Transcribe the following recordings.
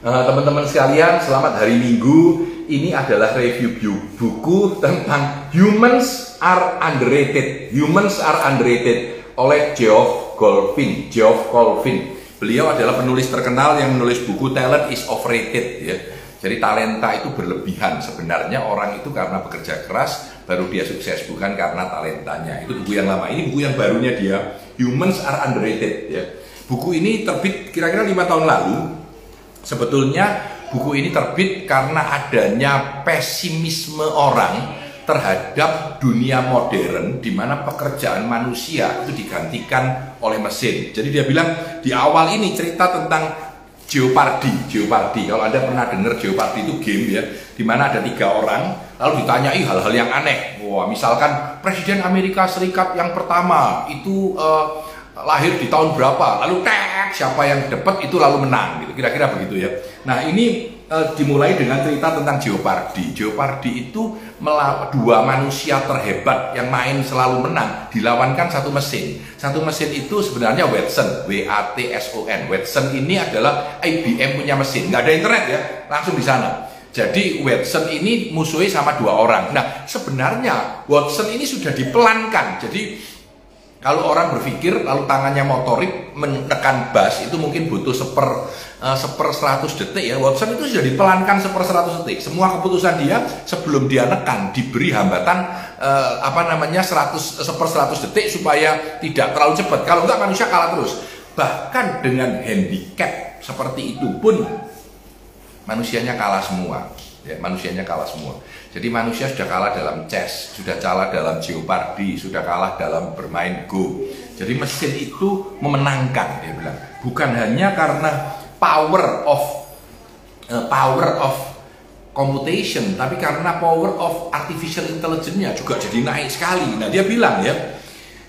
Eh, teman-teman sekalian, selamat hari Minggu. Ini adalah review bu- buku tentang Humans Are Underrated. Humans Are Underrated oleh Geoff Golfin. Geoff Golfin. Beliau adalah penulis terkenal yang menulis buku Talent is Overrated ya. Jadi talenta itu berlebihan. Sebenarnya orang itu karena bekerja keras baru dia sukses bukan karena talentanya. Itu buku yang lama. Ini buku yang barunya dia Humans Are Underrated ya. Buku ini terbit kira-kira lima tahun lalu Sebetulnya buku ini terbit karena adanya pesimisme orang terhadap dunia modern di mana pekerjaan manusia itu digantikan oleh mesin. Jadi dia bilang di awal ini cerita tentang Jeopardy, Jeopardy. Kalau Anda pernah dengar Jeopardy itu game ya, di mana ada tiga orang lalu ditanyai hal-hal yang aneh. Wah, misalkan Presiden Amerika Serikat yang pertama itu eh, lahir di tahun berapa, lalu tek siapa yang dapat itu lalu menang gitu. Kira-kira begitu ya. Nah, ini eh, dimulai dengan cerita tentang Jeopardy. Jeopardy itu dua manusia terhebat yang main selalu menang dilawankan satu mesin. Satu mesin itu sebenarnya Watson, W A T S O N. Watson ini adalah IBM punya mesin. Nggak ada internet ya, langsung di sana. Jadi Watson ini musuhnya sama dua orang. Nah, sebenarnya Watson ini sudah dipelankan. Jadi kalau orang berpikir lalu tangannya motorik menekan bass itu mungkin butuh seper uh, seper 100 detik ya. Watson itu sudah dipelankan seper 100 detik. Semua keputusan dia sebelum dia nekan diberi hambatan uh, apa namanya 100 seper 100 detik supaya tidak terlalu cepat. Kalau enggak manusia kalah terus. Bahkan dengan handicap seperti itu pun manusianya kalah semua. Ya, manusianya kalah semua. Jadi manusia sudah kalah dalam chess, sudah kalah dalam jeopardy, sudah kalah dalam bermain go. Jadi mesin itu memenangkan, dia bilang. Bukan hanya karena power of uh, power of computation, tapi karena power of artificial intelligence-nya juga jadi naik sekali. Nah, dia bilang ya,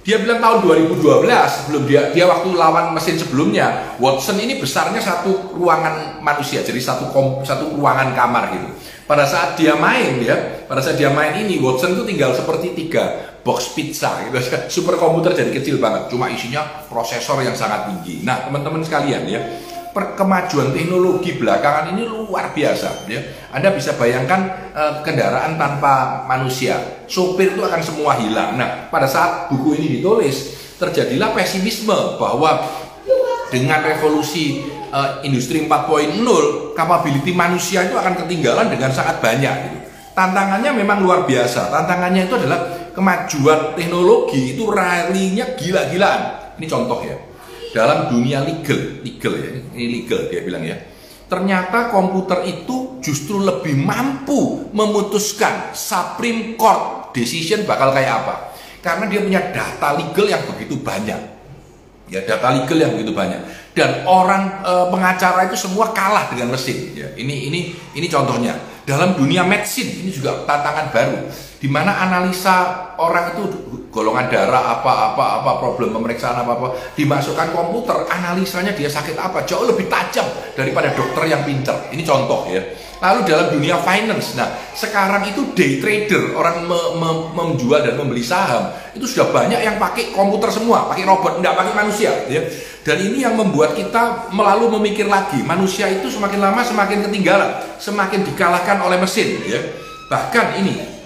dia bilang tahun 2012 sebelum dia dia waktu lawan mesin sebelumnya Watson ini besarnya satu ruangan manusia jadi satu kom, satu ruangan kamar gitu. Pada saat dia main ya, pada saat dia main ini Watson itu tinggal seperti tiga box pizza gitu. Super komputer jadi kecil banget, cuma isinya prosesor yang sangat tinggi. Nah teman-teman sekalian ya, perkemajuan teknologi belakangan ini luar biasa ya. Anda bisa bayangkan eh, kendaraan tanpa manusia, sopir itu akan semua hilang. Nah, pada saat buku ini ditulis, terjadilah pesimisme bahwa dengan revolusi eh, industri 4.0, capability manusia itu akan ketinggalan dengan sangat banyak gitu. Tantangannya memang luar biasa. Tantangannya itu adalah kemajuan teknologi itu ralinya gila-gilaan. Ini contoh ya dalam dunia legal, legal ya, ini legal dia bilang ya. Ternyata komputer itu justru lebih mampu memutuskan Supreme Court decision bakal kayak apa. Karena dia punya data legal yang begitu banyak. Ya, data legal yang begitu banyak. Dan orang e, pengacara itu semua kalah dengan mesin. Ya, ini ini ini contohnya. Dalam dunia medicine ini juga tantangan baru di mana analisa orang itu golongan darah apa apa apa problem pemeriksaan apa apa. Dimasukkan komputer analisanya dia sakit apa. Jauh lebih tajam daripada dokter yang pintar ini contoh ya. Lalu dalam dunia finance nah sekarang itu day trader orang me, me, menjual dan membeli saham itu sudah banyak yang pakai komputer semua pakai robot tidak pakai manusia ya. Dan ini yang membuat kita melalui memikir lagi manusia itu semakin lama semakin ketinggalan semakin dikalahkan oleh mesin ya. Bahkan ini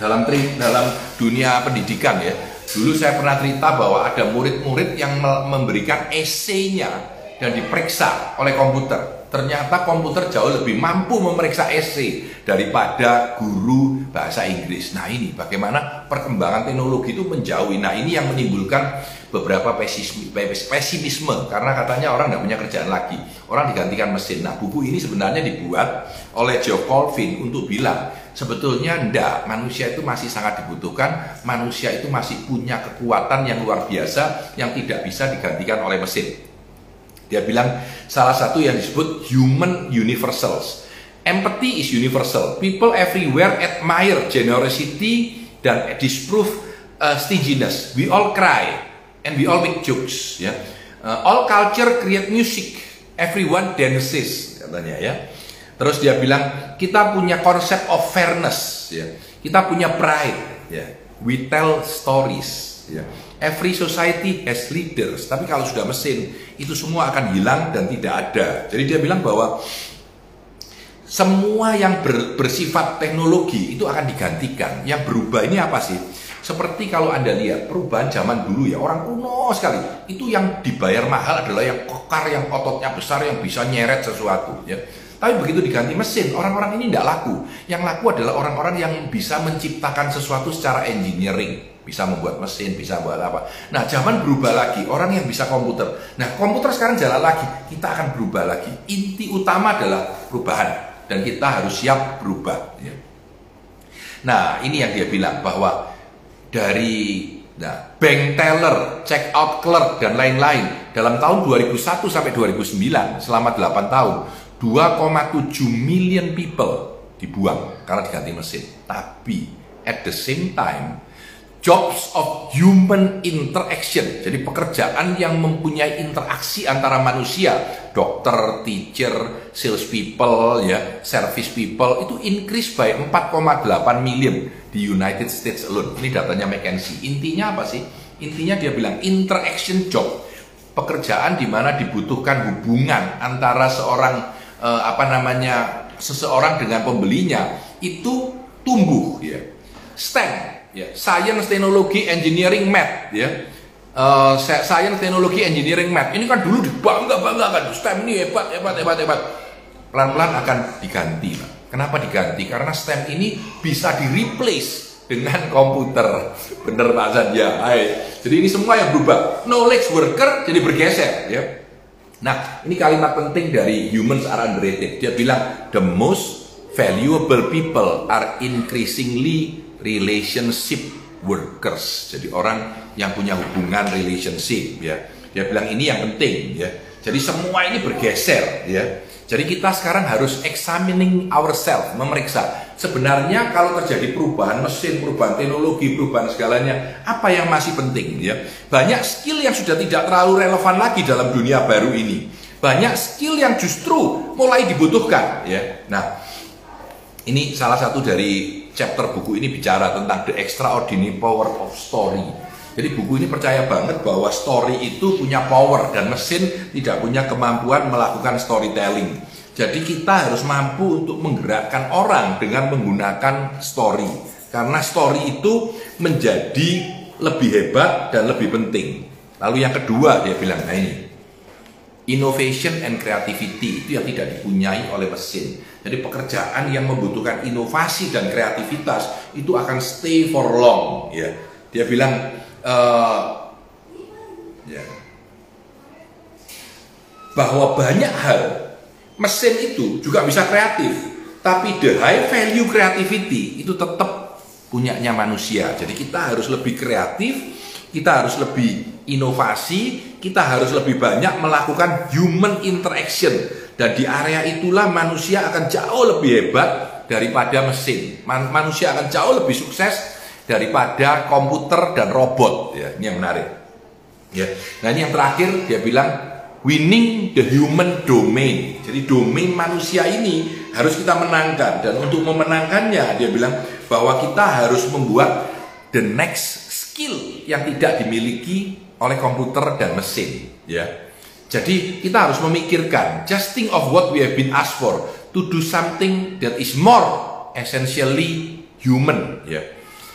dalam dalam dunia pendidikan ya. Dulu saya pernah cerita bahwa ada murid-murid yang memberikan esainya dan diperiksa oleh komputer. Ternyata komputer jauh lebih mampu memeriksa esai daripada guru bahasa Inggris. Nah ini bagaimana perkembangan teknologi itu menjauhi. Nah ini yang menimbulkan beberapa pesimisme, pesimisme karena katanya orang tidak punya kerjaan lagi. Orang digantikan mesin. Nah buku ini sebenarnya dibuat oleh Joe Colvin untuk bilang sebetulnya tidak manusia itu masih sangat dibutuhkan manusia itu masih punya kekuatan yang luar biasa yang tidak bisa digantikan oleh mesin dia bilang salah satu yang disebut human universals empathy is universal people everywhere admire generosity dan disprove uh, stinginess we all cry and we all make jokes ya uh, all culture create music everyone dances katanya ya Terus dia bilang kita punya konsep of fairness, ya. Kita punya pride, ya. We tell stories. Ya. Every society has leaders, tapi kalau sudah mesin itu semua akan hilang dan tidak ada. Jadi dia bilang bahwa semua yang ber, bersifat teknologi itu akan digantikan. Yang berubah ini apa sih? Seperti kalau Anda lihat perubahan zaman dulu ya, orang kuno sekali. Itu yang dibayar mahal adalah yang kokar, yang ototnya besar, yang bisa nyeret sesuatu ya. Tapi begitu diganti mesin, orang-orang ini tidak laku. Yang laku adalah orang-orang yang bisa menciptakan sesuatu secara engineering bisa membuat mesin, bisa buat apa. Nah, zaman berubah lagi, orang yang bisa komputer. Nah, komputer sekarang jalan lagi, kita akan berubah lagi. Inti utama adalah perubahan dan kita harus siap berubah. Ya. Nah, ini yang dia bilang bahwa dari nah, bank teller, check out clerk dan lain-lain dalam tahun 2001 sampai 2009 selama 8 tahun 2,7 million people dibuang karena diganti mesin. Tapi at the same time jobs of human interaction. Jadi pekerjaan yang mempunyai interaksi antara manusia, dokter, teacher, sales people, ya, service people itu increase by 4,8 million di United States alone. Ini datanya McKinsey. Intinya apa sih? Intinya dia bilang interaction job. Pekerjaan di mana dibutuhkan hubungan antara seorang eh, apa namanya seseorang dengan pembelinya itu tumbuh ya. STEM ya. Science teknologi engineering math. Ya. Uh, science teknologi engineering math. Ini kan dulu dibangga banggakan STEM ini hebat hebat hebat hebat. Pelan pelan akan diganti Pak. kenapa diganti? Karena STEM ini bisa di replace dengan komputer. Bener Pak Zan ya hai. jadi ini semua yang berubah. Knowledge worker jadi bergeser ya. Nah ini kalimat penting dari humans are underrated. Dia bilang the most valuable people are increasingly relationship workers. Jadi orang yang punya hubungan relationship ya. Dia bilang ini yang penting ya. Jadi semua ini bergeser ya. Jadi kita sekarang harus examining ourselves, memeriksa. Sebenarnya kalau terjadi perubahan mesin, perubahan teknologi, perubahan segalanya, apa yang masih penting ya? Banyak skill yang sudah tidak terlalu relevan lagi dalam dunia baru ini. Banyak skill yang justru mulai dibutuhkan ya. Nah, ini salah satu dari chapter buku ini bicara tentang the extraordinary power of story. Jadi buku ini percaya banget bahwa story itu punya power dan mesin tidak punya kemampuan melakukan storytelling. Jadi kita harus mampu untuk menggerakkan orang dengan menggunakan story. Karena story itu menjadi lebih hebat dan lebih penting. Lalu yang kedua dia bilang, nah ini, Innovation and creativity itu yang tidak dipunyai oleh mesin. Jadi pekerjaan yang membutuhkan inovasi dan kreativitas itu akan stay for long. Ya, dia bilang uh, ya, bahwa banyak hal mesin itu juga bisa kreatif, tapi the high value creativity itu tetap punyanya manusia. Jadi kita harus lebih kreatif, kita harus lebih inovasi, kita harus lebih banyak melakukan human interaction. Dan di area itulah manusia akan jauh lebih hebat daripada mesin. Man manusia akan jauh lebih sukses daripada komputer dan robot. Ya, ini yang menarik. Ya. Nah ini yang terakhir dia bilang winning the human domain. Jadi domain manusia ini harus kita menangkan dan untuk memenangkannya dia bilang bahwa kita harus membuat the next skill yang tidak dimiliki oleh komputer dan mesin ya. Jadi kita harus memikirkan just think of what we have been asked for to do something that is more essentially human ya.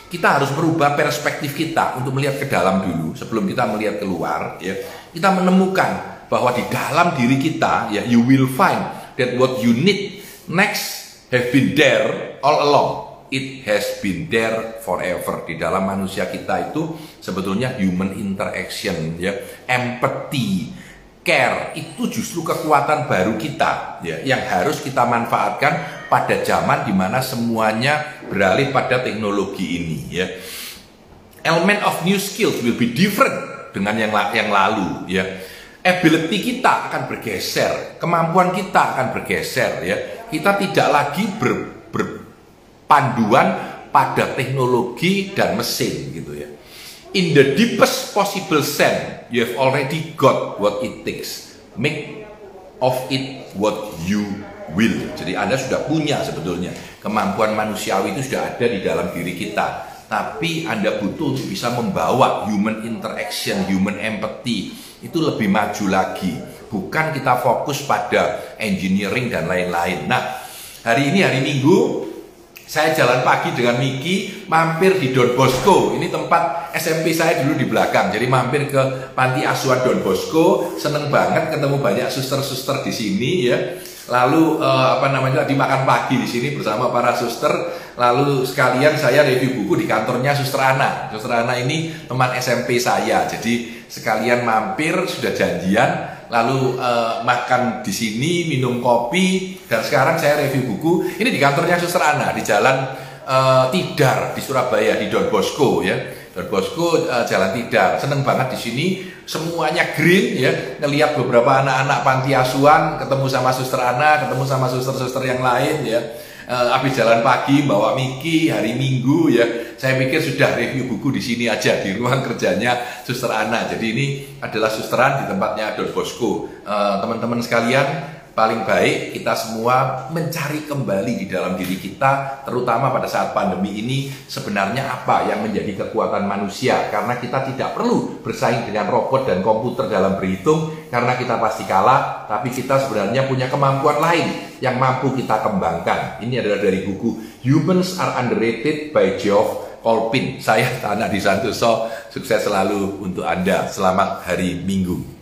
Kita harus merubah perspektif kita untuk melihat ke dalam dulu sebelum kita melihat keluar ya. Kita menemukan bahwa di dalam diri kita ya you will find that what you need next have been there all along it has been there forever. Di dalam manusia kita itu sebetulnya human interaction ya. Empathy care itu justru kekuatan baru kita ya yang harus kita manfaatkan pada zaman di mana semuanya beralih pada teknologi ini ya. Element of new skills will be different dengan yang yang lalu ya. Ability kita akan bergeser kemampuan kita akan bergeser ya. Kita tidak lagi ber, ber panduan pada teknologi dan mesin gitu ya. In the deepest possible sense, you have already got what it takes. Make of it what you will. Jadi Anda sudah punya sebetulnya kemampuan manusiawi itu sudah ada di dalam diri kita. tapi Anda butuh untuk bisa membawa human interaction, human empathy itu lebih maju lagi. Bukan kita fokus pada engineering dan lain-lain. Nah, hari ini hari Minggu saya jalan pagi dengan Miki mampir di Don Bosco. Ini tempat SMP saya dulu di belakang. Jadi mampir ke panti asuhan Don Bosco. Seneng banget ketemu banyak suster-suster di sini ya lalu uh, apa namanya tadi makan pagi di sini bersama para suster. Lalu sekalian saya review buku di kantornya suster Ana. Suster Ana ini teman SMP saya. Jadi sekalian mampir sudah janjian. Lalu uh, makan di sini minum kopi. Dan sekarang saya review buku ini di kantornya suster Ana di jalan uh, Tidar di Surabaya di Don Bosco ya. Don Bosco uh, Jalan Tidar. Seneng banget di sini semuanya green ya. Ngelihat beberapa anak-anak panti asuhan ketemu sama suster Ana ketemu sama suster-suster yang lain ya. Uh, habis jalan pagi bawa Miki hari Minggu ya. Saya pikir sudah review buku di sini aja di ruang kerjanya suster Ana. Jadi ini adalah susteran di tempatnya Don Bosco. Uh, teman-teman sekalian paling baik kita semua mencari kembali di dalam diri kita terutama pada saat pandemi ini sebenarnya apa yang menjadi kekuatan manusia. Karena kita tidak perlu bersaing dengan robot dan komputer dalam berhitung karena kita pasti kalah tapi kita sebenarnya punya kemampuan lain yang mampu kita kembangkan. Ini adalah dari buku Humans Are Underrated by Geoff Colpin. Saya Tanah Di Santoso sukses selalu untuk Anda. Selamat hari Minggu